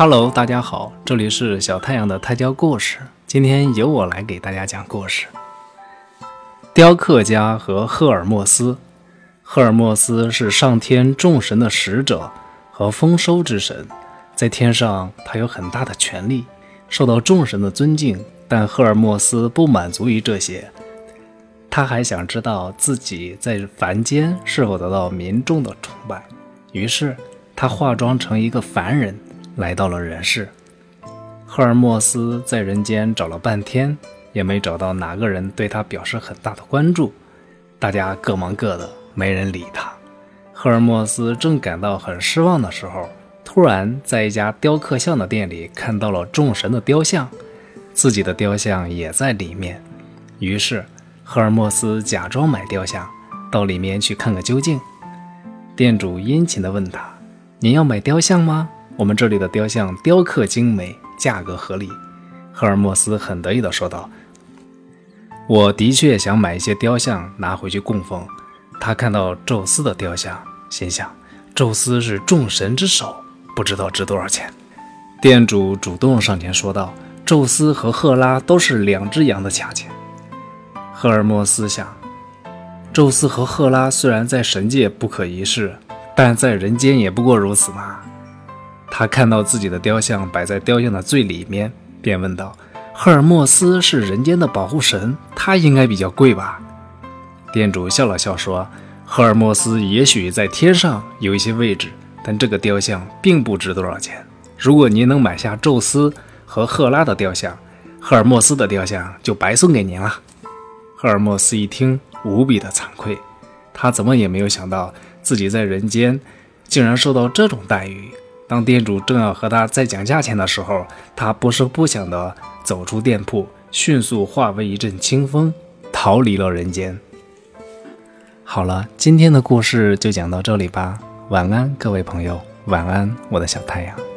Hello，大家好，这里是小太阳的胎教故事。今天由我来给大家讲故事。雕刻家和赫尔墨斯，赫尔墨斯是上天众神的使者和丰收之神，在天上他有很大的权力，受到众神的尊敬。但赫尔墨斯不满足于这些，他还想知道自己在凡间是否得到民众的崇拜，于是他化妆成一个凡人。来到了人世，赫尔墨斯在人间找了半天，也没找到哪个人对他表示很大的关注。大家各忙各的，没人理他。赫尔墨斯正感到很失望的时候，突然在一家雕刻像的店里看到了众神的雕像，自己的雕像也在里面。于是，赫尔墨斯假装买雕像，到里面去看个究竟。店主殷勤地问他：“您要买雕像吗？”我们这里的雕像雕刻精美，价格合理。赫尔墨斯很得意地说道：“我的确想买一些雕像拿回去供奉。”他看到宙斯的雕像，心想：“宙斯是众神之首，不知道值多少钱。”店主主动上前说道：“宙斯和赫拉都是两只羊的价钱。”赫尔墨斯想：“宙斯和赫拉虽然在神界不可一世，但在人间也不过如此嘛。”他看到自己的雕像摆在雕像的最里面，便问道：“赫尔墨斯是人间的保护神，他应该比较贵吧？”店主笑了笑说：“赫尔墨斯也许在天上有一些位置，但这个雕像并不值多少钱。如果您能买下宙斯和赫拉的雕像，赫尔墨斯的雕像就白送给您了。”赫尔墨斯一听，无比的惭愧，他怎么也没有想到自己在人间竟然受到这种待遇。当店主正要和他再讲价钱的时候，他不声不响地走出店铺，迅速化为一阵清风，逃离了人间。好了，今天的故事就讲到这里吧。晚安，各位朋友，晚安，我的小太阳。